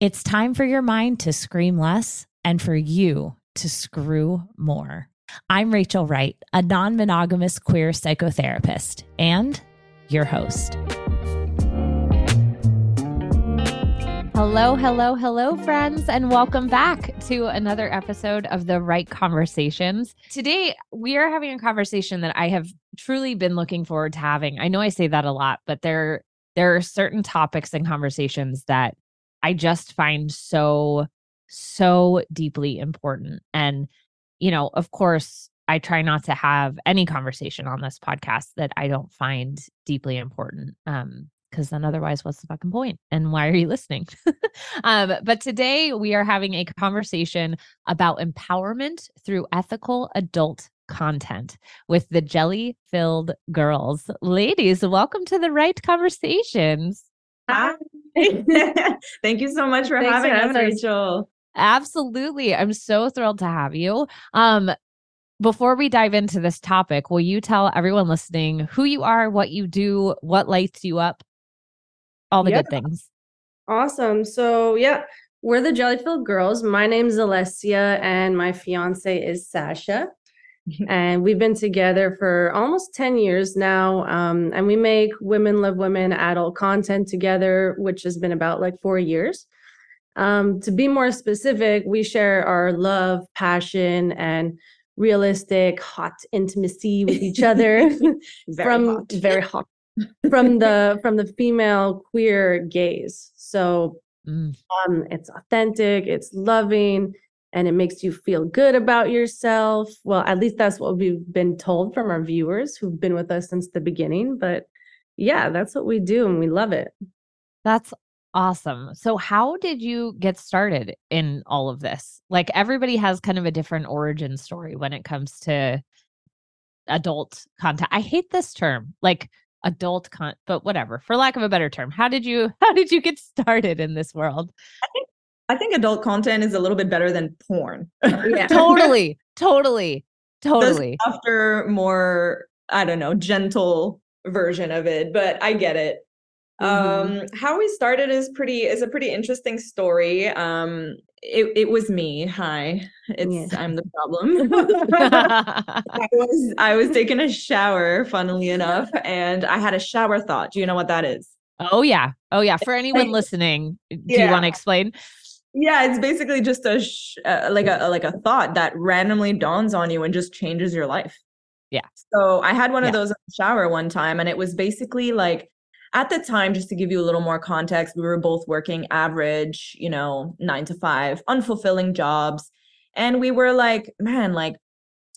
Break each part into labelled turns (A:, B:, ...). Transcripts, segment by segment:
A: It's time for your mind to scream less and for you to screw more. I'm Rachel Wright, a non monogamous queer psychotherapist and your host. Hello, hello, hello, friends, and welcome back to another episode of the Wright Conversations. Today, we are having a conversation that I have truly been looking forward to having. I know I say that a lot, but there, there are certain topics and conversations that I just find so, so deeply important. And, you know, of course, I try not to have any conversation on this podcast that I don't find deeply important. Um, because then otherwise what's the fucking point? and why are you listening um, but today we are having a conversation about empowerment through ethical adult content with the jelly filled girls ladies welcome to the Wright Conversations
B: Hi. Thank you so much for
A: Thanks
B: having
A: for
B: us,
A: having us.
B: Rachel.
A: absolutely i'm so thrilled to have you um before we dive into this topic will you tell everyone listening who you are what you do what lights you up all the
B: Yeah.
A: good things
C: Awesome. So, yeah, we're the Jelly Filled Girls. My name's Alessia, and my fiance is Sasha. And we've been together for almost 10 years now. Um, and we make Women Love Women adult content together, which has been about like four years. Um, to be more specific, we share our love, passion, and realistic, hot intimacy with each other
B: Very
C: from
B: hot.
C: very hot from the from the female queer gaze. So
A: Mm.
C: um it's authentic, it's loving, and it makes you feel good about yourself. Well, at least that's what we've been told from our viewers who've been with us since the beginning, but yeah, that's what we do and we love it.
A: That's awesome. So, how did you get started in all of this? Like, everybody has kind of a different origin story when it comes to adult content. I hate this term, like adult con, but whatever. For lack of a better term, how did you how did you get started in this world?
B: I think adult content is a little bit better than porn.
C: Yeah.
A: totally, totally,
B: The
A: totally.
B: softer, more, I don't know, gentle version of it, but I get it.
C: Mhm.
B: Um, how we started is pretty is a pretty interesting story. Um, it, it was me. Hi. It's
C: Yeah.
B: I'm the problem. I was I was taking a shower, funnily enough, and I had a shower thought. Do you know what that is?
A: oh yeah, oh yeah. For anyone listening, do you want to explain?
B: Yeah, it's basically just a sh- uh, like a like a thought that randomly dawns on you and just changes your life.
A: Yeah.
B: So I had one
A: Yeah.
B: of those in the shower one time, and it was basically like at the time, just to give you a little more context, we were both working average, you know, nine to five, unfulfilling jobs, and we were like, man, like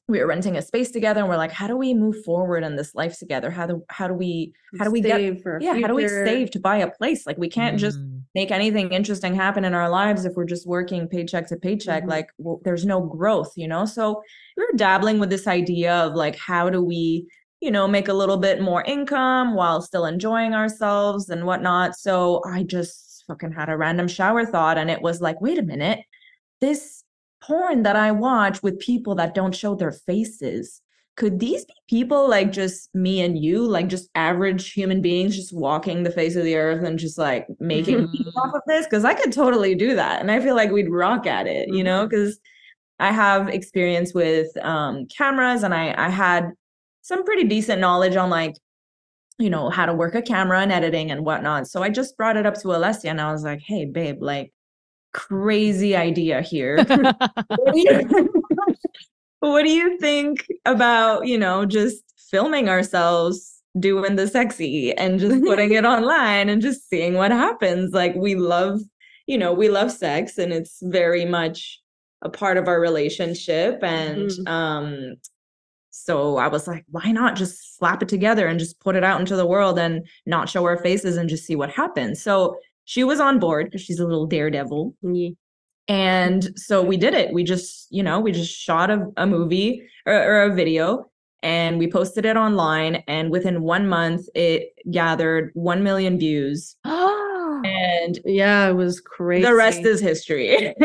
B: we were renting a space together, and we're like, how do we move forward in this life together? How do how do we how do we get
C: Save for a
B: yeah how do we save to buy a place? Like we can't just
A: Mm.
B: Make anything interesting happen in our lives if we're just working paycheck to paycheck
C: Mhm.
B: like well, there's no growth you know? So we are dabbling with this idea of like how do we you know make a little bit more income while still enjoying ourselves and whatnot. So i just fucking had a random shower thought and it was like wait a minute. This porn that i watch with people that don't show their faces could these be people like just me and you like just average human beings just walking the face of the earth and just like making
A: Mhm.
B: off of this because i could totally do that and i feel like we'd rock at it you know
C: Mhm.
B: because i have experience with um cameras and i i had some pretty decent knowledge on like you know how to work a camera and editing and whatnot so i just brought it up to alessia and i was like hey babe like crazy idea here what do you what do you think about you know just filming ourselves doing the sexy and just putting it online and just seeing what happens like we love you know we love sex and it's very much a part of our relationship and
C: Mhm.
B: um so i was like why not just slap it together and just put it out into the world and not show our faces and just see what happens so she was on board because she's a little daredevil
C: Yeah.
B: And so we did it. We just, you know, we just shot a, a movie or, or a video and we posted it online. And within one month, it gathered 1 million views. and
C: yeah, it was crazy.
B: the rest is history.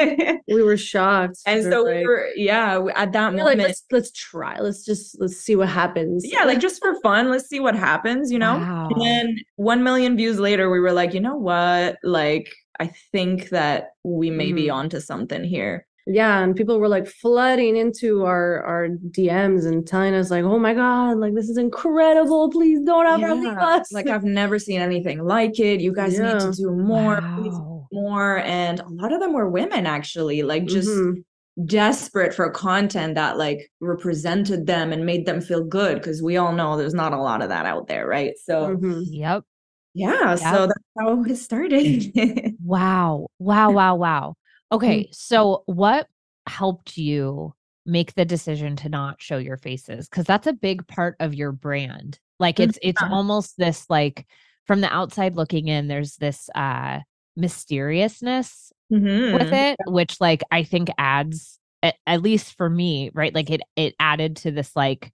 C: we were shocked.
B: and
C: We
B: so
C: were
B: we
C: like-
B: were, yeah, at that moment,
C: like, let's let's try. Let's just let's see what happens.
B: yeah, like just for fun, let's see what happens, you know?
A: Wow.
B: And then 1 million views later, we were like, you know what? Like, I think that we may be
C: Mhm.
B: onto something here.
C: yeah, and people were like flooding into our our DMs and telling us like, "Oh my god, like this is incredible! Please don't ever leave
B: Yeah,
C: us."
B: Like, I've never seen anything like it. You guys need to do more. Please
A: Wow.
B: more and a lot of them were women actually like just
C: Mhm.
B: desperate for content that like represented them and made them feel good because we all know there's not a lot of that out there right so
C: Mhm.
A: Yep.
B: Yeah so that's how it started
A: Wow. Wow. Wow. Wow. Okay. So, what helped you make the decision to not show your faces? Because that's a big part of your brand. Like, it's it's
B: Yeah.
A: almost this like from the outside looking in. There's this uh mysteriousness
B: Mhm.
A: with it, which like I think adds at, at least for me, right? Like it it added to this like,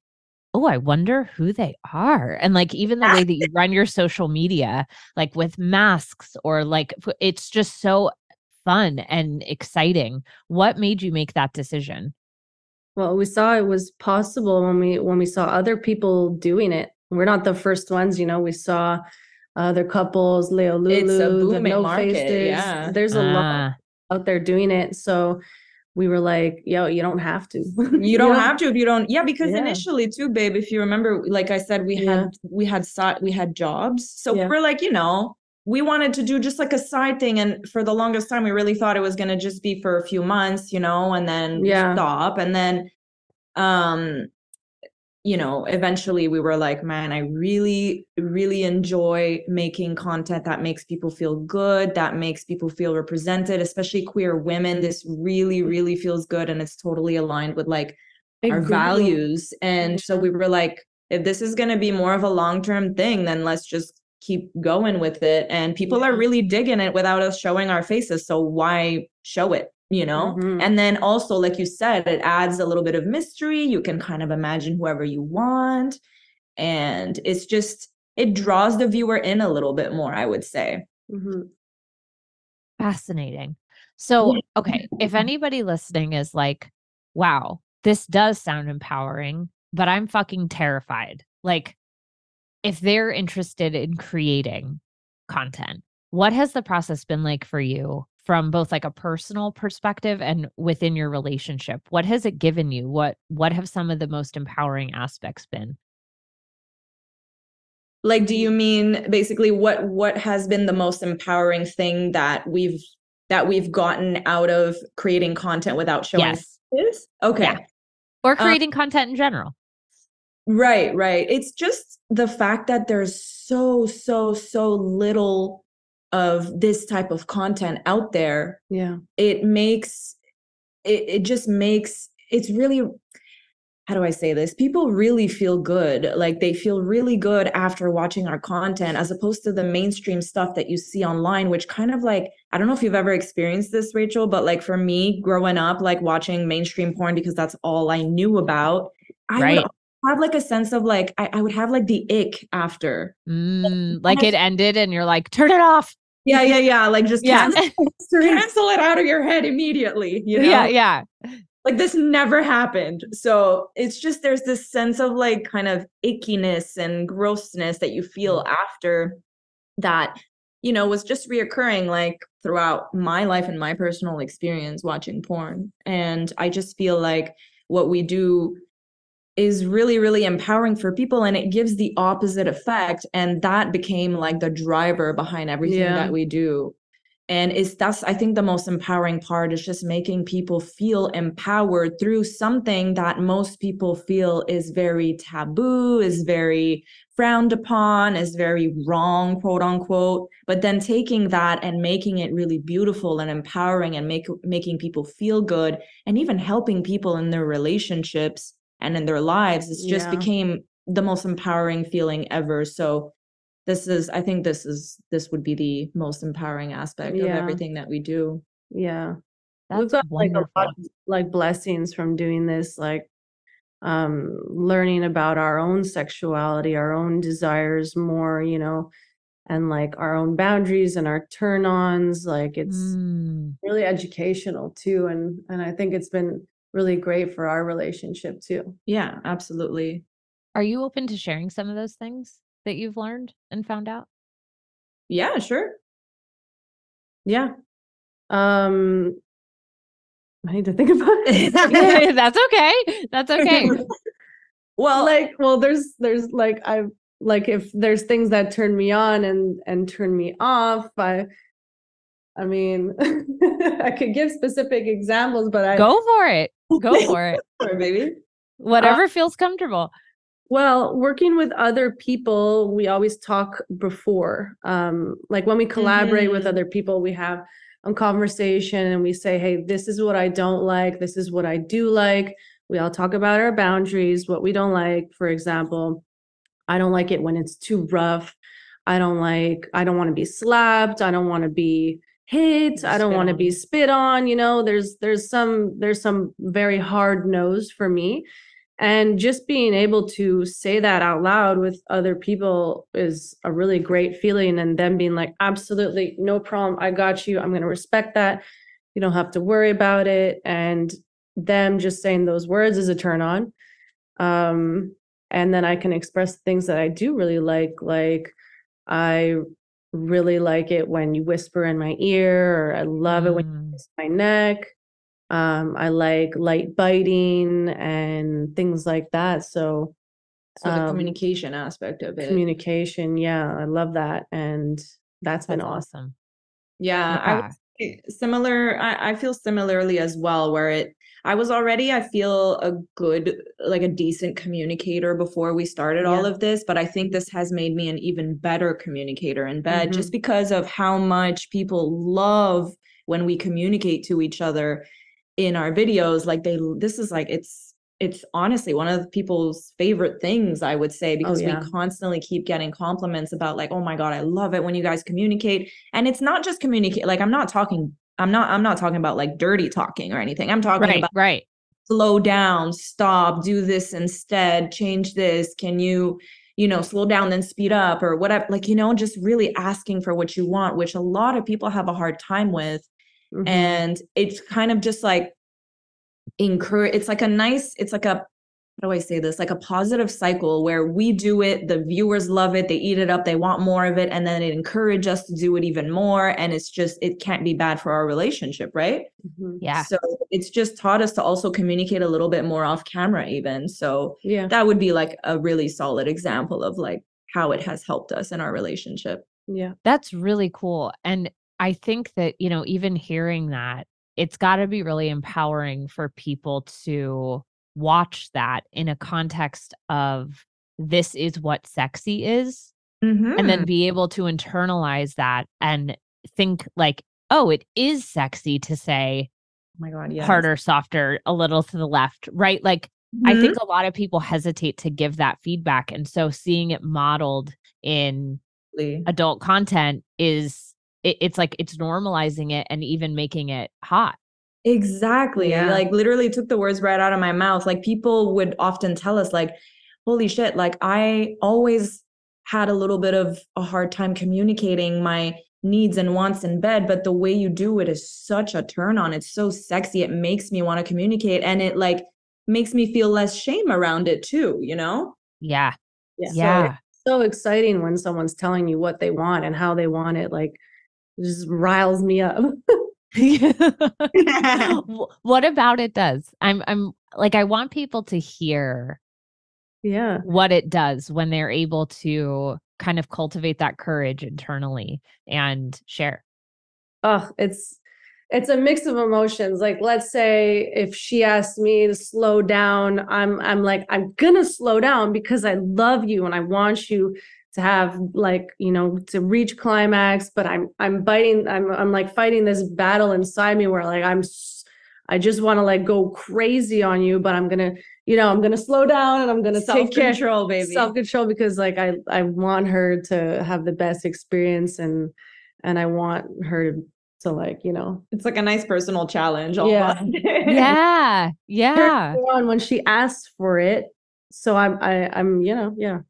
A: oh, I wonder who they are. And like even the way that you run your social media, like with masks or like it's just so fun and exciting. What made you make that decision?
C: Well, we saw it was possible when we when we saw other people doing it. We're not the first ones, you know. We saw other couples, Leo Lulu, the No
B: market,
C: Faces.
B: yeah.
C: There's a lot
A: Ah,
C: out there doing it. So we were like, "Yo, you don't have to.
B: you don't have to if you don't yeah because
C: Yeah.
B: initially too babe if you remember like i said we
C: Yeah.
B: had we had side we had jobs so
C: Yeah.
B: we're like you know we wanted to do just like a side thing and for the longest time we really thought it was going to just be for a few months you know and then
C: Yeah.
B: stop and then um you know eventually we were like man i really really enjoy making content that makes people feel good that makes people feel represented especially queer women. This really really feels good and it's totally aligned with like our values. And so we were like if this is going to be more of a long-term thing then let's just keep going with it. And people are really digging it without us showing our faces so why show it you know
C: Mhm.
B: and then also like you said it adds a little bit of mystery you can kind of imagine whoever you want and it's just it draws the viewer in a little bit more i would say
C: Mhm.
A: fascinating. So, okay, if anybody listening is like, wow, this does sound empowering, but I'm fucking terrified. Like, if they're interested in creating content, what has the process been like for you from both like a personal perspective and within your relationship? What has it given you? What what have some of the most empowering aspects been?
B: like do you mean basically what what has been the most empowering thing that we've that we've gotten out of creating content without showing
A: Yes.
B: faces? okay
A: Yeah. Or
B: Um,
A: creating content in general.
B: Right, right. It's just the fact that there's so, so, so little of this type of content out there.
C: Yeah.
B: It makes it, it just makes it's really how do I say this? People really feel good. Like they feel really good after watching our content as opposed to the mainstream stuff that you see online, which kind of like, I don't know if you've ever experienced this, Rachel, but like for me growing up, like watching mainstream porn because that's all I knew about. I
A: Right.
B: have like a sense of like, I, I would have like the ick after.
A: Mm, like
B: Yes.
A: it ended and you're like, turn it off.
B: Yeah, yeah, yeah. Like just
A: Yeah.
B: cancel, cancel it out of your head immediately. You know?
A: Yeah, yeah.
B: like this never happened. So it's just there's this sense of like kind of ickiness and grossness that you feel mm. after that, you know, was just reoccurring like throughout my life and my personal experience watching porn. And I just feel like what we do is really really empowering for people and it gives the opposite effect and that became like the driver behind everything
C: Yeah.
B: that we do and it's that's i think the most empowering part is just making people feel empowered through something that most people feel is very taboo is very frowned upon is very wrong quote unquote but then taking that and making it really beautiful and empowering and make making people feel good and even helping people in their relationships and in their lives it's just
C: Yeah.
B: became the most empowering feeling ever so this is i think this is this would be the most empowering aspect of everything that we do
C: Yeah.
A: That's
C: we've got like a lot of, like blessings from doing this like um learning about our own sexuality our own desires more you know and like our own boundaries and our turn-ons like it's
A: Mm.
C: really educational too and and i think it's been really great for our relationship too
B: Yeah, absolutely.
A: Are you open to sharing some of those things that you've learned and found out?
B: Yeah, sure.
C: yeah um i need to think about it
A: That's okay. That's okay.
B: Well,
C: like well there's there's like I've like if there's things that turn me on and and turn me off i i mean i could give specific examples but i
A: Go for it. Go for it.
B: baby.
A: Whatever feels comfortable.
C: well working with other people we always talk before um like when we collaborate with
B: Mhm.
C: other people we have a conversation and we say hey this is what i don't like this is what i do like we all talk about our boundaries what we don't like for example i don't like it when it's too rough i don't like i don't want to be slapped i don't want to be hit i don't want to be spit on you know there's there's some there's some very hard no's for me. And just being able to say that out loud with other people is a really great feeling and them being like absolutely no problem i got you i'm going to respect that you don't have to worry about it and them just saying those words is a turn on. Um and then i can express things that i do really like like i really like it when you whisper in my ear or i love it when you
A: Mm.
C: kiss my neck um i like light biting and things like that so
B: So the
C: Um,
B: communication aspect of it.
C: communication yeah i love that and that's been awesome
A: awesome.
B: Yeah, I would
A: Yeah.
B: say similar. I, I feel similarly as well, where it, I was already, I feel a good, like a decent communicator before we started all of this, but I think this has made me an even better communicator in bed
C: Mhm.
B: just because of how much people love when we communicate to each other in our videos. Like they, this is like, it's, it's honestly one of people's favorite things, I would say, because
C: yeah.
B: we constantly keep getting compliments about like, oh my God, I love it when you guys communicate. And it's not just communicate, like I'm not talking, I'm not, I'm not talking about like dirty talking or anything. I'm talking
A: Right,
B: about
A: right.
B: slow down, stop, do this instead, change this. Can you, you know, slow down, then speed up or whatever? Like, you know, just really asking for what you want, which a lot of people have a hard time with
C: Mhm.
B: and it's kind of just like encourage it's like a nice it's like a how do i say this like a positive cycle where we do it the viewers love it they eat it up they want more of it and then it encourages us to do it even more and it's just it can't be bad for our relationship right
C: Mhm.
A: Yeah.
B: so it's just taught us to also communicate a little bit more off camera even so
C: yeah
B: that would be like a really solid example of like how it has helped us in our relationship
C: yeah
A: That's really cool. And I think that, you know, even hearing that, it's got to be really empowering for people to watch that in a context of this is what sexy is, and then mm-hmm. be able to internalize that and think, like, oh, it is sexy to say
B: oh my god yeah
A: harder, softer, a little to the left, right? Like, I mm-hmm. think a lot of people hesitate to give that feedback. And so seeing it modeled in adult content is it, it's like it's normalizing it and even making it hot
B: Exactly.
C: Yeah.
B: Like literally took the words right out of my mouth. Like people would often tell us like, holy shit, like I always had a little bit of a hard time communicating my needs and wants in bed, but the way you do it is such a turn on. It's so sexy. It makes me want to communicate and it like makes me feel less shame around it too, you know?
A: yeah
C: yeah
A: yeah
C: so exciting when someone's telling you what they want and how they want it like just riles me up
A: Wh- what about it does? I'm i'm like i want people to hear
C: yeah.
A: what it does when they're able to kind of cultivate that courage internally and share.
C: Oh it's it's a mix of emotions like let's say if she asked me to slow down i'm i'm like i'm gonna slow down because i love you and i want you to have like you know to reach climax but i'm i'm biting i'm i'm like fighting this battle inside me where like i'm i just want to like go crazy on you but i'm gonna you know i'm gonna slow down and i'm gonna take care
B: Self-control, baby.
C: self-control because like i i want her to have the best experience and and i want her to So like, you know,
B: It's like a nice personal challenge.
C: Yeah.
B: almost.
A: Yeah. Yeah.
C: on when she asks for it. So I'm I I'm, you know, yeah.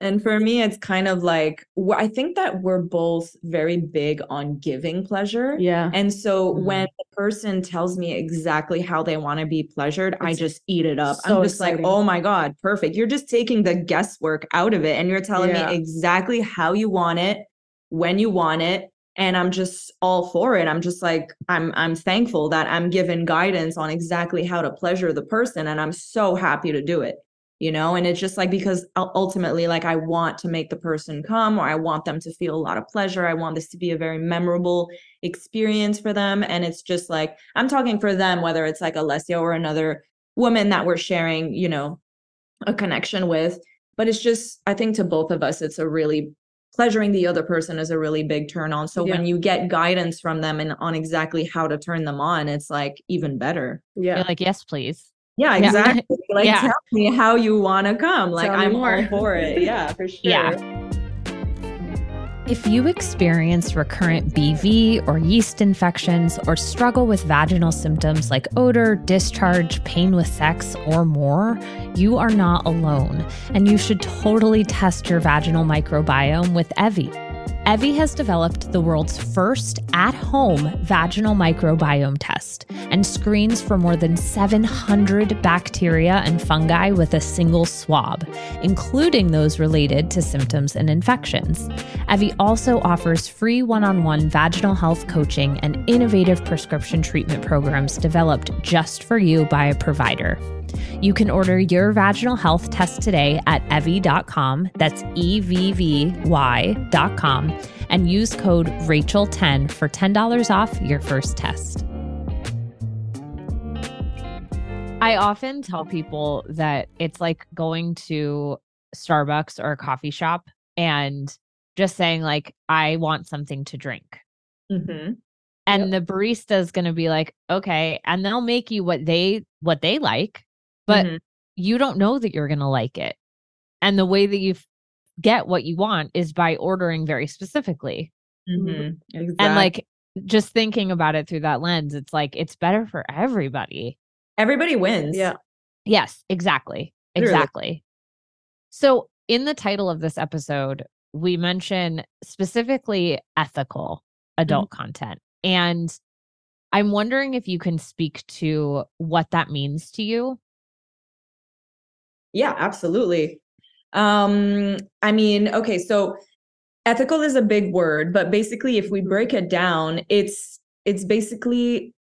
B: And for me, it's kind of like I think that we're both very big on giving pleasure.
C: yeah.
B: And so
A: Mhm.
B: when the person tells me exactly how they want to be pleasured, I just eat it up.
C: so
B: I'm just
C: exciting.
B: like, oh my God, perfect. You're just taking the guesswork out of it and you're telling
C: Yeah.
B: me exactly how you want it, when you want it. And I'm just all for it. I'm just like, I'm I'm thankful that I'm given guidance on exactly how to pleasure the person. And I'm so happy to do it. You know, and it's just like because ultimately, like I want to make the person come or I want them to feel a lot of pleasure. I want this to be a very memorable experience for them. And it's just like, I'm talking for them, whether it's like Alessia or another woman that we're sharing, you know, a connection with. But it's just, I think to both of us, it's a really pleasuring the other person is a really big turn on. So when you get guidance from them and on exactly how to turn them on, it's like even better.
C: Yeah.
A: You're like, yes, please.
B: Yeah,
A: Yeah.
B: exactly. Like
A: Yeah.
B: tell me how you want to come. Like
C: Tell
B: I'm
C: more.
B: all for it. Yeah, for sure.
A: Yeah. If you experience recurrent BV or yeast infections or struggle with vaginal symptoms like odor, discharge, pain with sex, or more, you are not alone, and you should totally test your vaginal microbiome with Evvy. Evvy has developed the world's first at home vaginal microbiome test and screens for more than 700 bacteria and fungi with a single swab, including those related to symptoms and infections. Evvy also offers free one on one vaginal health coaching and innovative prescription treatment programs developed just for you by a provider. You can order your vaginal health test today at evvy.com. That's E V V Y.com and use code Rachel10 for $10 off your first test. I often tell people that it's like going to Starbucks or a coffee shop and just saying like I want something to drink.
B: Mhm.
A: And the barista is going to be like, "Okay," and they'll make you what they what they like, but
B: Mhm.
A: you don't know that you're going to like it. And the way that you get what you want is by ordering very specifically.
B: Mhm. Exactly.
A: And like just thinking about it through that lens, it's like it's better for everybody.
B: everybody wins.
C: Yeah.
A: Yes, exactly.
B: Literally.
A: Exactly. So, in the title of this episode, we mention specifically ethical adult content. And I'm wondering if you can speak to what that means to you.
B: Yeah, absolutely. Um, I mean, okay, so ethical is a big word, but basically if we break it down, it's it's basically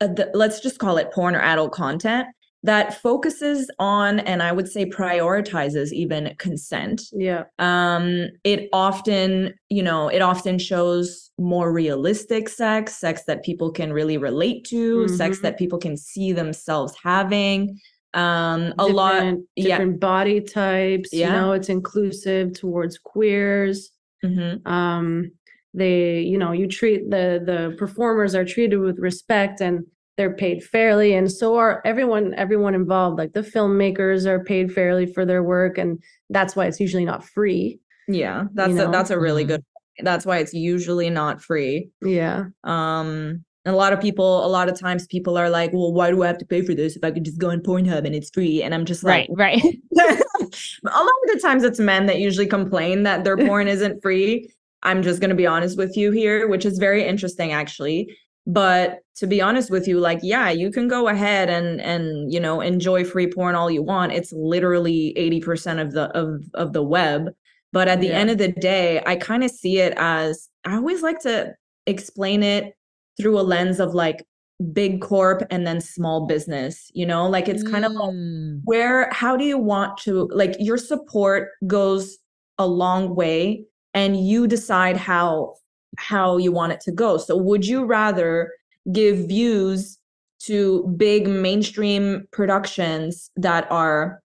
B: uh, the, let's just call it porn or adult content that focuses on and I would say prioritizes even consent.
C: Yeah.
B: Um, it often, you know, it often shows more realistic sex, sex that people can really relate to, sex
C: Mhm.
B: that people can see themselves having. Um, a lot,
C: Different-
B: yeah.
C: body types.
B: Yeah.
C: You know, it's inclusive towards queers.
B: Mhm.
C: um they you know you treat the the performers are treated with respect and they're paid fairly and so are everyone everyone involved like the filmmakers are paid fairly for their work and that's why it's usually not free
B: yeah, that's a,
C: know?
B: that's a really
A: Mhm.
B: good. That's why it's usually not free.
C: yeah
B: Um, and a lot of people, a lot of times, people are like, "Well, why do I have to pay for this if I could just go on Pornhub and it's free?" And I'm just like,
A: Right, right.
B: a lot of the times it's men that usually complain that their porn isn't free. I'm just going to be honest with you here, which is very interesting actually. But to be honest with you, like, yeah, you can go ahead and and you know enjoy free porn all you want. It's literally 80% of the of of the web. But at the
C: Yeah.
B: end of the day, I kind of see it as I always like to explain it through a lens of like big corp and then small business, you know, like it's kind of like
A: Mm,
B: where how do you want to like your support goes a long way and you decide how how you want it to go. So would you rather give views to big mainstream productions that are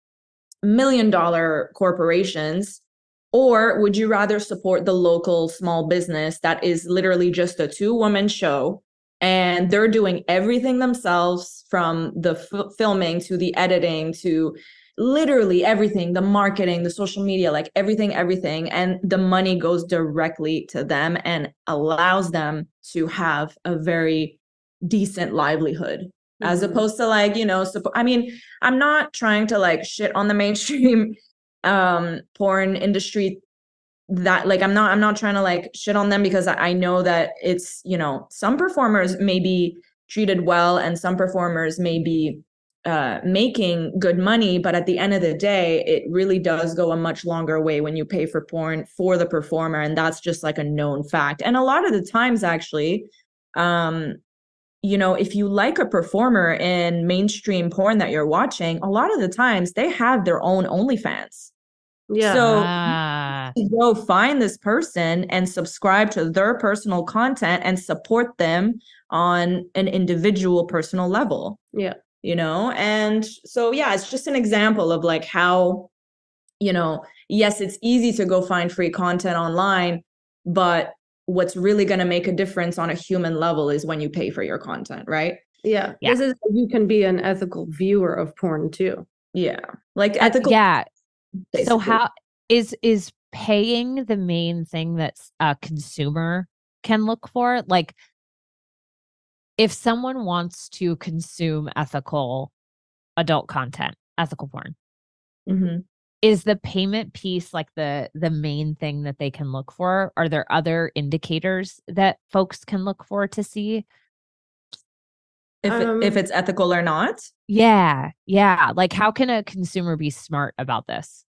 B: million dollar corporations or would you rather support the local small business that is literally just a two woman show and they're doing everything themselves from the f- filming to the editing to literally everything the marketing the social media like everything everything and the money goes directly to them and allows them to have a very decent livelihood mm-hmm. as opposed to like you know support i mean i'm not trying to like shit on the mainstream um porn industry that like i'm not i'm not trying to like shit on them because I, know that it's you know some performers may be treated well and some performers may be uh, making good money, but at the end of the day, it really does go a much longer way when you pay for porn for the performer, and that's just like a known fact. And a lot of the times, actually, um, you know, if you like a performer in mainstream porn that you're watching, a lot of the times they have their own OnlyFans. Yeah. So ah. go find this person and subscribe to their personal content and support them on an individual personal level.
C: Yeah
B: you know and so yeah it's just an example of like how you know yes it's easy to go find free content online but what's really going to make a difference on a human level is when you pay for your content right
C: yeah. yeah this is you can be an ethical viewer of porn too
B: yeah like ethical
A: yeah basically. so how is is paying the main thing that a consumer can look for like if someone wants to consume ethical adult content, ethical porn, mm-hmm. Is the payment piece like the the main thing that they can look for? Are there other indicators that folks can look for to see
B: if um, if it's ethical or not?
A: Yeah, yeah. Like, how can a consumer be smart about this?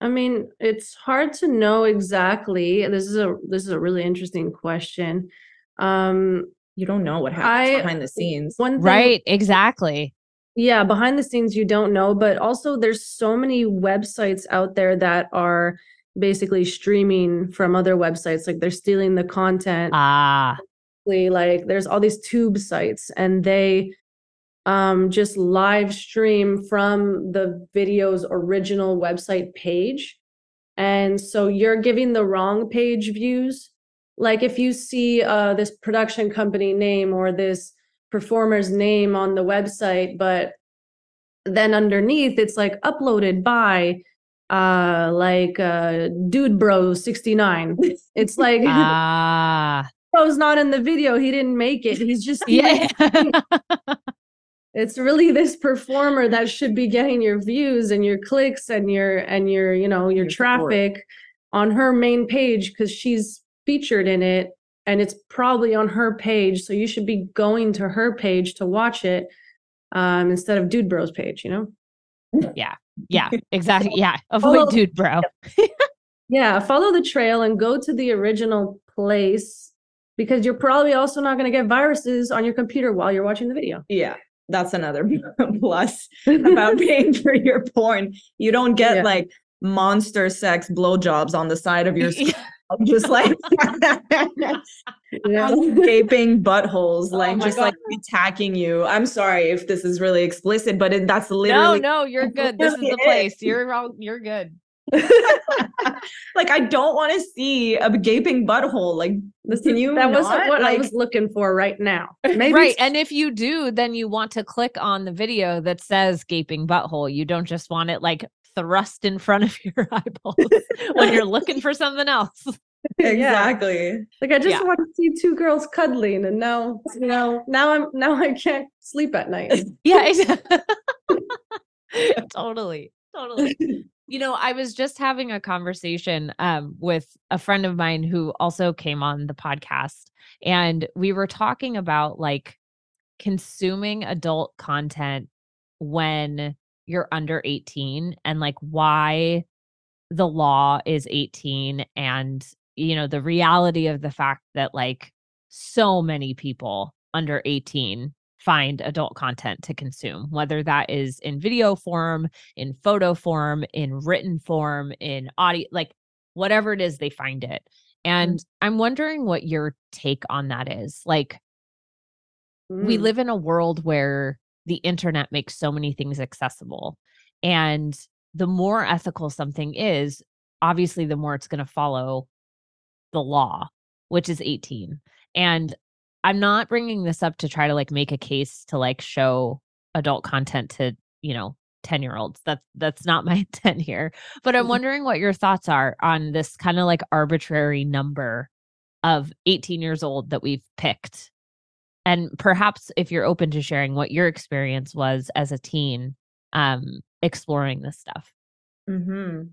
C: I mean, it's hard to know exactly. This is a this is a really interesting question. Um,
B: you don't know what happens I, behind the scenes.
A: One thing, right, exactly.
C: Yeah, behind the scenes you don't know, but also there's so many websites out there that are basically streaming from other websites like they're stealing the content.
A: Ah.
C: Like there's all these tube sites and they um just live stream from the video's original website page. And so you're giving the wrong page views like if you see uh, this production company name or this performer's name on the website but then underneath it's like uploaded by uh like uh dude bro 69 it's like
A: ah.
C: Bro's not in the video. He didn't make it. He's just yeah. it's really this performer that should be getting your views and your clicks and your and your you know your, your traffic support. on her main page because she's featured in it and it's probably on her page so you should be going to her page to watch it um, instead of dude bros page you know?
A: Yeah yeah exactly yeah avoid follow, dude bro.
C: Yeah follow the trail and go to the original place because you're probably also not going to get viruses on your computer while you're watching the video.
B: Yeah that's another plus about paying for your porn. You don't get yeah. like monster sex blowjobs on the side of your screen just like yeah. gaping buttholes, oh like oh just God. like attacking you. I'm sorry if this is really explicit, but it, that's literally
A: no, no, you're good. This is the place. You're wrong. You're good.
B: like I don't want to see a gaping butthole. Like, can you?
C: That wasn't what like, I was looking for right now.
A: Maybe right, and if you do, then you want to click on the video that says gaping butthole. You don't just want it like thrust in front of your eyeballs when you're looking for something else.
B: Exactly.
C: Yeah. Like I just yeah. want to see two girls cuddling and now, you know, now I'm now I can't sleep at night.
A: yeah. totally. Totally. You know, I was just having a conversation um, with a friend of mine who also came on the podcast and we were talking about like consuming adult content when you're under 18 and like why the law is 18 and you know the reality of the fact that like so many people under 18 find adult content to consume whether that is in video form in photo form in written form in audio like whatever it is they find it and mm. i'm wondering what your take on that is like mm. we live in a world where the internet makes so many things accessible. And the more ethical something is, obviously, the more it's going to follow the law, which is 18. And I'm not bringing this up to try to like make a case to like show adult content to, you know, 10 year olds. That's that's not my intent here. But I'm
C: Mhm.
A: wondering what your thoughts are on this kind of like arbitrary number of 18 years old that we've picked. And perhaps if you're open to sharing what your experience was as a teen um exploring this stuff.
B: Mm-hmm.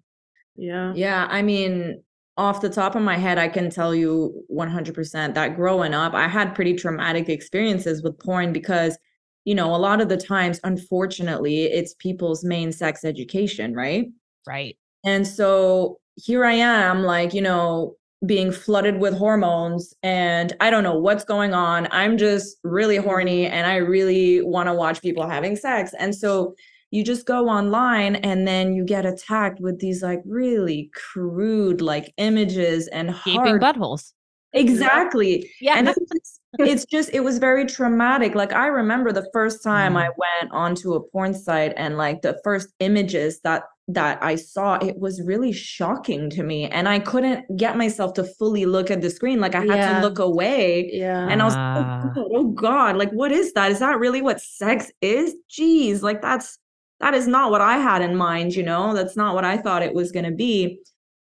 C: Yeah.
B: Yeah, I mean, off the top of my head, I can tell you 100% that growing up, I had pretty traumatic experiences with porn because, you know, a lot of the times, unfortunately, it's people's main sex education, right?
A: Right.
B: And so here I am, like, you know, being flooded with hormones, and I don't know what's going on. I'm just really horny and I really want to watch people having sex. And so you just go online and then you get attacked with these like really crude like images and
A: Gaping
B: hard
A: buttholes.
B: exactly
A: Yeah.
B: and it's it's just it was very traumatic like i remember the first time i mm. went onto a porn site and like the first images that that i saw it was really shocking to me and i couldn't get myself to fully look at the screen like i had
C: Yeah.
B: to look away
C: Yeah.
B: and i was
A: Ah.
B: like oh, God, oh god like what is that is that really what sex is jeez like that's that is not what i had in mind you know that's not what i thought it was going to be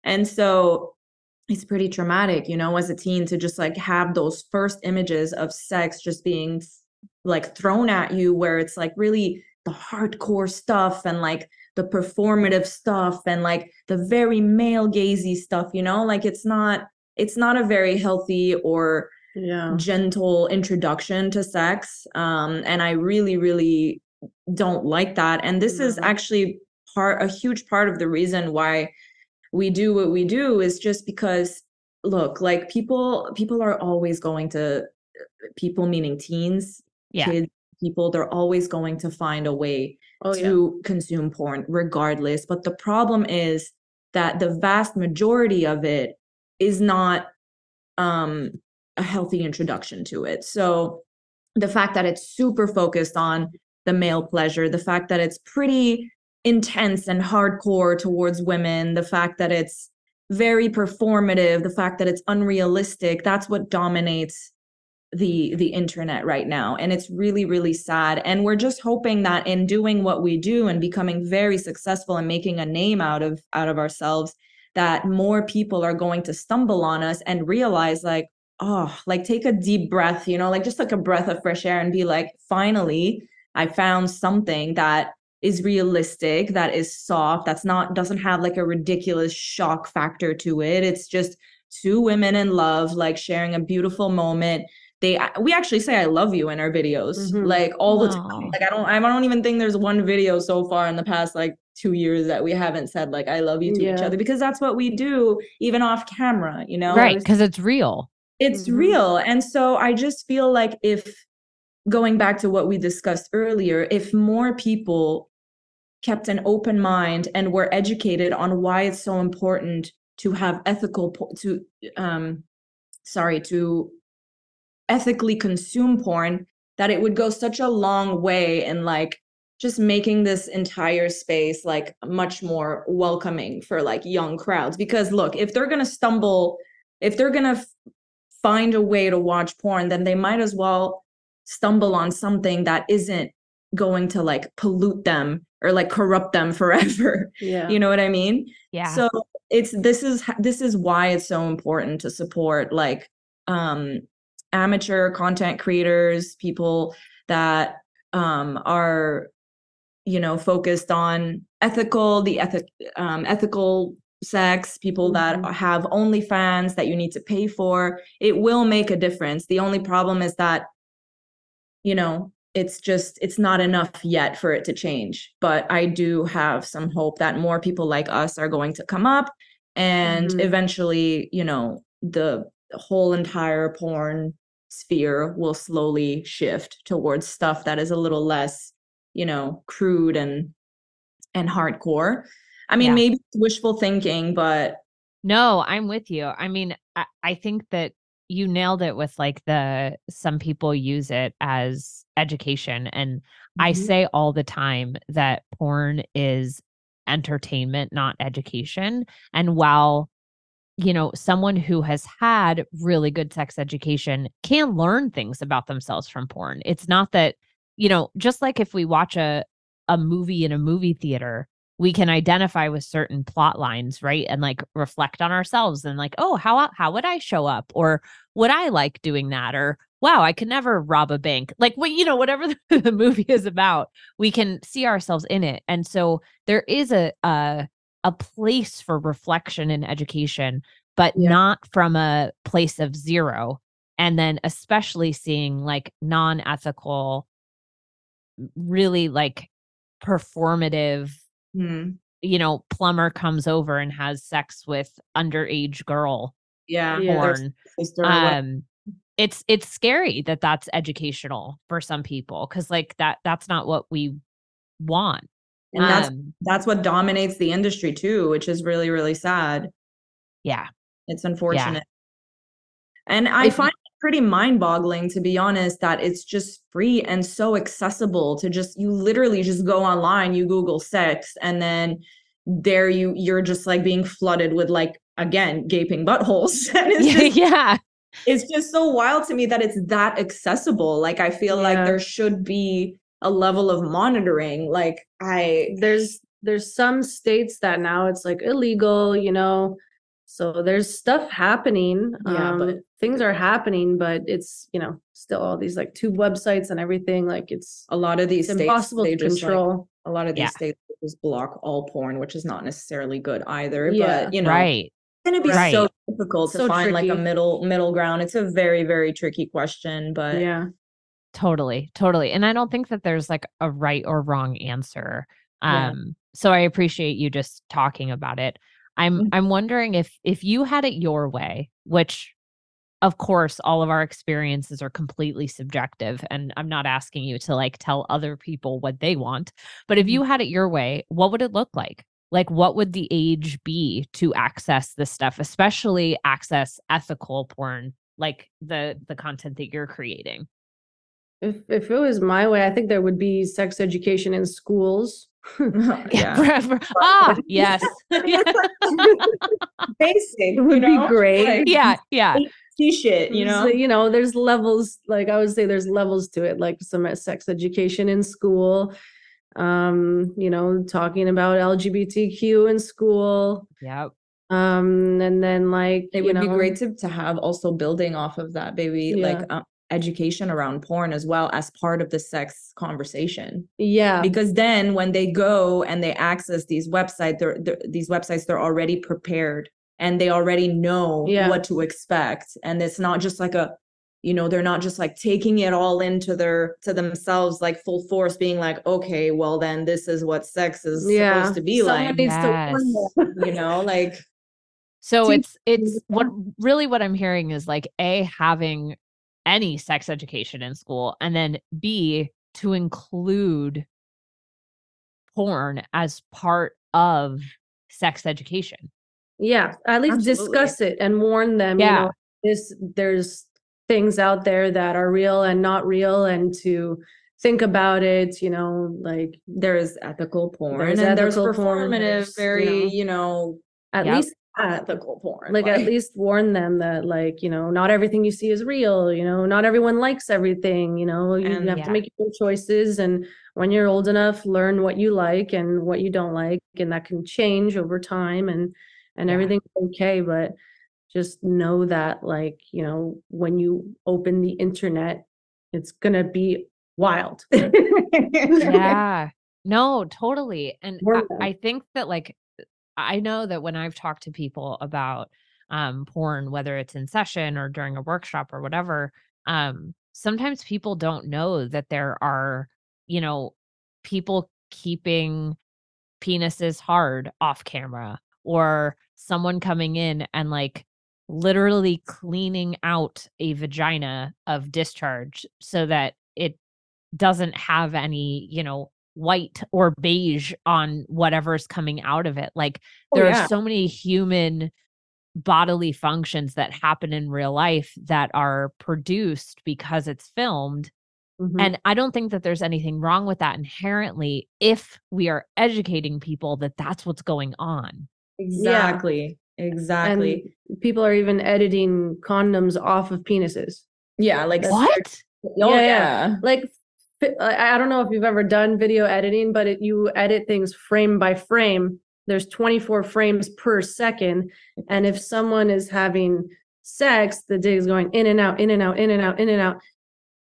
B: and so it's pretty traumatic, you know, as a teen to just like have those first images of sex just being like thrown at you, where it's like really the hardcore stuff and like the performative stuff and like the very male gazy stuff, you know, like it's not it's not a very healthy or
C: yeah.
B: gentle introduction to sex um and i really really don't like that and this is
C: Mhm.
B: actually part a huge part of the reason why we do what we do is just because look like people people are always going to people meaning teens
A: Yeah.
B: kids people they're always going to find a way
C: Oh yeah.
B: to consume porn regardless but the problem is that the vast majority of it is not um a healthy introduction to it so the fact that it's super focused on the male pleasure the fact that it's pretty intense and hardcore towards women the fact that it's very performative the fact that it's unrealistic that's what dominates the the internet right now. And it's really really sad. And we're just hoping that in doing what we do and becoming very successful and making a name out of out of ourselves that more people are going to stumble on us and realize like oh like take a deep breath you know like just like a breath of fresh air and be like finally i found something that is realistic that is soft that's not doesn't have like a ridiculous shock factor to it. It's just two women in love like sharing a beautiful moment they we actually say i love you in our videos
C: Mhm.
B: like all the time like i don't i don't even think there's one video so far in the past like two years that we haven't said like i love you to each other because that's what we do even off camera you know
A: right. Because it's real.
B: it's
C: Mhm.
B: real and so i just feel like if going back to what we discussed earlier if more people kept an open mind and were educated on why it's so important to have ethical po- to um sorry to ethically consume porn that it would go such a long way in like just making this entire space like much more welcoming for like young crowds because look if they're going to stumble if they're going to f- find a way to watch porn then they might as well stumble on something that isn't going to like pollute them or like corrupt them forever
C: Yeah.
B: you know what i mean
A: Yeah.
B: so it's this is this is why it's so important to support like um amateur content creators people that um are you know focused on ethical the ethic um ethical sex people that
C: Mhm.
B: have OnlyFans that you need to pay for it will make a difference the only problem is that you know it's just it's not enough yet for it to change but i do have some hope that more people like us are going to come up and
C: Mhm.
B: eventually you know the whole entire porn sphere will slowly shift towards stuff that is a little less you know crude and and hardcore i mean
A: Yeah.
B: maybe it's wishful thinking but
A: No, I'm with you. I mean, I, I think that you nailed it with like the some people use it as education. And I
B: Mhm.
A: say all the time that porn is entertainment, not education. And while, you know, someone who has had really good sex education can learn things about themselves from porn, it's not that, you know, just like if we watch a, a movie in a movie theater we can identify with certain plot lines right and like reflect on ourselves and like oh how how would i show up? or would i like doing that? or wow i could never rob a bank. Like what you know whatever the, the movie is about we can see ourselves in it. And so there is a a, a place for reflection in education but
B: Yeah.
A: not from a place of zero and then especially seeing like non-ethical really like performative
B: Hmm.
A: you know plumber comes over and has sex with underage girl
B: Yeah.
C: Yeah.
A: porn
B: sister
A: um it's it's scary that that's educational for some people because like that that's not what we want
B: and that's
A: um
B: that's what dominates the industry too, which is really, really sad.
A: yeah
B: It's unfortunate. And I
A: If
B: find it pretty mind boggling, to be honest, that it's just free and so accessible to just, you literally just go online, you Google sex, and then there you, you're just like being flooded with like, again, gaping buttholes. and it's
A: yeah,
B: just,
A: yeah
B: it's just so wild to me that it's that accessible. Like, I feel like there should be a level of monitoring. Like, I,
C: there's there's some states that now it's like illegal, you know. So there's stuff happening.
B: Yeah,
C: um,
B: but-
C: things are happening, but it's you know still all these like tube websites and everything. Like it's
B: a lot of these states,
C: impossible
B: they
C: to
B: just like,
C: control.
B: a lot of these
A: Yeah.
B: states just block all porn, which is not necessarily good either.
C: Yeah.
B: But you know,
A: right
B: it's gonna be
A: Right.
B: so difficult to
C: So
B: find like a middle middle ground. It's a very very tricky question, but
C: yeah,
A: totally totally and i don't think that there's like a right or wrong answer
B: Yeah.
A: um so i appreciate you just talking about it i'm
B: Mhm.
A: i'm wondering if if you had it your way which of course all of our experiences are completely subjective and i'm not asking you to like tell other people what they want but if you had it your way what would it look like like what would the age be to access this stuff especially access ethical porn like the the content that you're creating
C: if if it was my way, I think there would be sex education in schools.
B: yeah.
A: Forever. ah yes
B: Basic,
C: It
B: you
C: would be great.
B: Like,
A: yeah yeah
B: see shit, you
C: So,
B: know.
C: you know, there's levels. Like I would say, there's levels to it. Like some uh, sex education in school. Um, you know, talking about LGBTQ in school.
A: yep
C: Um, and then like
B: It
C: you
B: would be great to to have also building off of that, baby, like
C: Yeah.
B: Education around porn as well as part of the sex conversation.
C: Yeah,
B: because then when they go and they access these websites they're, they're- these websites they're already prepared and they already know
C: Yeah.
B: what to expect and it's not just like a you know they're not just like taking it all into their to themselves like full force being like okay well then this is what sex is
C: yeah.
B: supposed to be
C: Someone
B: like
C: needs to warn
A: Yes.
B: you know like
A: So it's it's what really what I'm hearing is like a having any sex education in school and then b to include porn as part of sex education.
C: Yeah, at least
B: Absolutely.
C: discuss it and warn them. You
A: Yeah.
C: know, this there's things out there that are real and not real, and to think about it. You know, like
B: there's ethical porn
C: There's
B: and there's
C: ethical porn,
B: performative
C: there's, you
B: very
C: know,
B: you know
C: at
A: Yep.
C: least
B: ethical um, porn
C: like at least warn them that like you know not everything you see is real you know not everyone likes everything you know you
B: And-
C: have
A: Yeah.
C: to make your own choices and when you're old enough learn what you like and what you don't like and that can change over time and and
A: Yeah.
C: everything's okay but just know that like you know when you open the internet it's gonna be wild
A: yeah no totally and I. I think that like i know that when i've talked to people about um porn whether it's in session or during a workshop or whatever um sometimes people don't know that there are you know people keeping penises hard off camera or someone coming in and like literally cleaning out a vagina of discharge so that it doesn't have any, you know, white or beige on whatever's coming out of it. Like
B: Oh,
A: there
B: yeah.
A: are so many human bodily functions that happen in real life that are produced because it's filmed
C: Mhm.
A: and I don't think that there's anything wrong with that inherently if we are educating people that that's what's going on.
B: exactly exactly
C: and people are even editing condoms off of penises
B: yeah like
A: What?
B: oh
C: Yeah,
B: yeah,
C: yeah. like I don't know if you've ever done video editing, but it, you edit things frame by frame. There's 24 frames per second. And if someone is having sex, the dick is going in and out, in and out, in and out, in and out,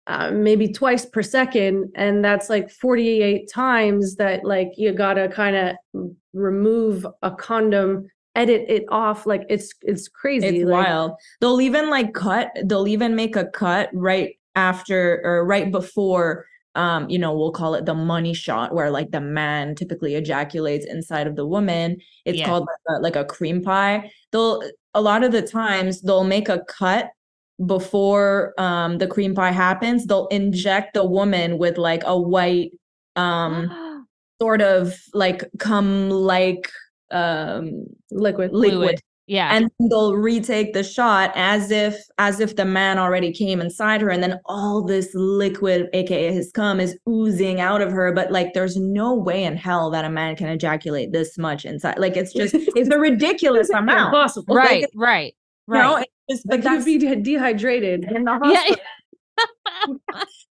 C: uh, maybe twice per second. And that's like 48 times that like you gotta kind of remove a condom edit it off like it's it's crazy
B: It's
C: like,
B: wild. They'll even like cut, they'll even make a cut right after or right before um, you know, we'll call it the money shot where like the man typically ejaculates inside of the woman. It's
A: Yeah.
B: called like a, like a cream pie. They'll a lot of the times they'll make a cut before um the cream pie happens. They'll inject the woman with like a white um sort of like cum like um
C: liquid
B: liquid.
A: Yeah.
B: and they'll retake the shot as if as if the man already came inside her and then all this liquid aka his cum is oozing out of her but like there's no way in hell that a man can ejaculate this much inside like it's just it's a ridiculous amount
C: Impossible.
B: Like,
A: right, right, right.
B: it's just,
C: Like you'd be de- dehydrated in the
A: Yeah.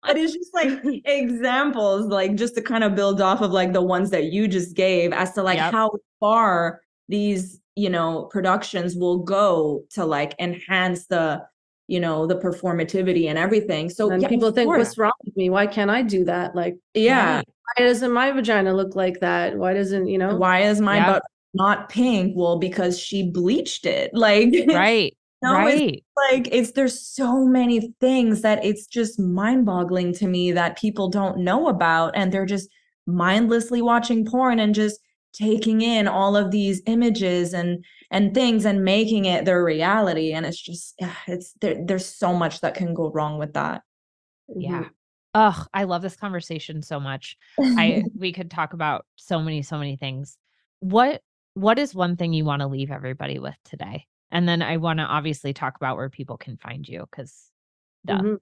B: but it's just like examples like just to kind of build off of like the ones that you just gave as to like
A: Yep.
B: how far these you know productions will go to like enhance the you know the performativity and everything so
C: and
B: yeah,
C: people think, what's wrong with me? Why can't I do that? Like,
B: yeah
C: why doesn't my vagina look like that? Why doesn't, you know?
B: why is my
A: Yep.
B: butt not pink well because she bleached it like
A: right,
B: no, it's
A: right.
B: like it's there's so many things that it's just mind-boggling to me that people don't know about and they're just mindlessly watching porn and just taking in all of these images and and things and making it their reality and it's just it's there, there's so much that can go wrong with that
A: Yeah. Oh, I love this conversation so much. I we could talk about so many so many things. What what is one thing you want to leave everybody with today? And then I want to obviously talk about where people can find you cuz duh.
C: Mhm.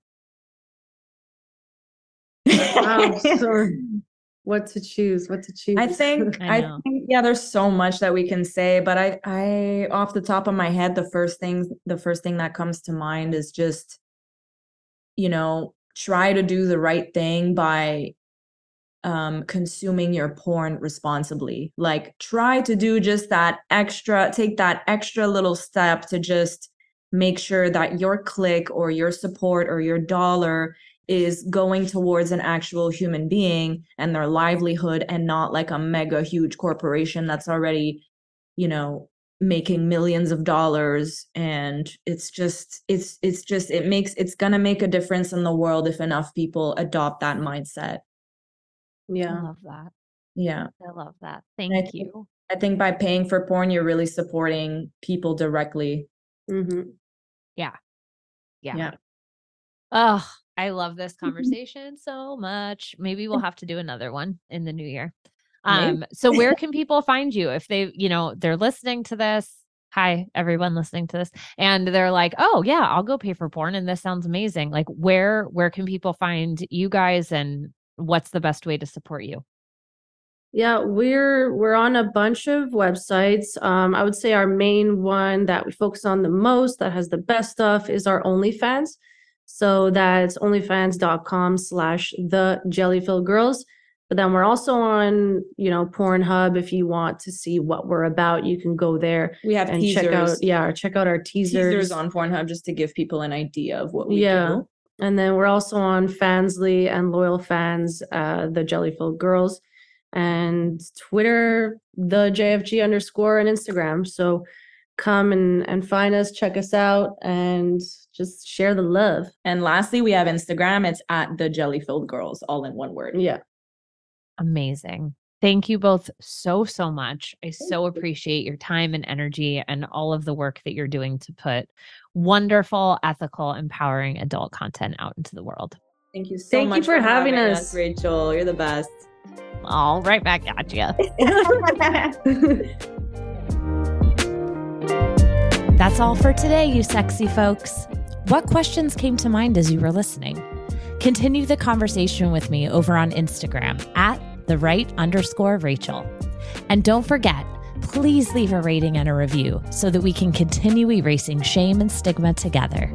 C: Wow, so what to choose? What to choose?
B: I think
A: I
B: I, think yeah, there's so much that we can say, but I I off the top of my head, the first thing the first thing that comes to mind is just you know, try to do the right thing by um consuming your porn responsibly. Like try to do just that extra take that extra little step to just make sure that your click or your support or your dollar is going towards an actual human being and their livelihood and not like a mega huge corporation that's already you know making millions of dollars and it's just it's it's just it makes it's going to make a difference in the world if enough people adopt that mindset
C: Yeah.
A: I love that.
B: yeah
A: I love that.
B: I
A: Thank
B: think-
A: you.
B: i think by paying for porn you're really supporting people directly
C: Mhm.
A: Yeah.
B: yeah
A: Oh, I love this conversation so much. Maybe we'll have to do another one in the new year. Um, so where can people find you if they, you know, they're listening to this? Hi, everyone listening to this, and they're like, "Oh yeah, I'll go pay for porn," and this sounds amazing. Like, where where can people find you guys, and what's the best way to support you?
C: Yeah, we're we're on a bunch of websites. Um, I would say our main one that we focus on the most, that has the best stuff, is our OnlyFans. So that's onlyfans.com slash the jelly filled girls. But then we're also on, you know, Pornhub. If you want to see what we're about, you can go there
B: we have
C: and
B: teasers
C: check out, yeah, check out our teasers.
B: teasers on pornhub just to give people an idea of what we
C: Yeah.
B: do
C: And then we're also on Fansly and Loyal Fans, uh, the Jelly Filled Girls, and Twitter, the JFG underscore, and Instagram. So come and, and find us, check us out, and just share the love.
B: and lastly we have instagram it's at the jelly filled girls all in one word
C: Yeah.
A: Amazing. Thank you both so, so much. I so appreciate your time and energy and all of the work that you're doing to put wonderful, ethical, empowering adult content out into the world.
B: Thank you so much.
C: Thank you
B: much
C: for having us.
B: Rachel. You're the best.
A: All right back at you. That's all for today, you sexy folks. What questions came to mind as you were listening? Continue the conversation with me over on Instagram at the Wright underscore Rachel. And don't forget, please leave a rating and a review so that we can continue erasing shame and stigma together.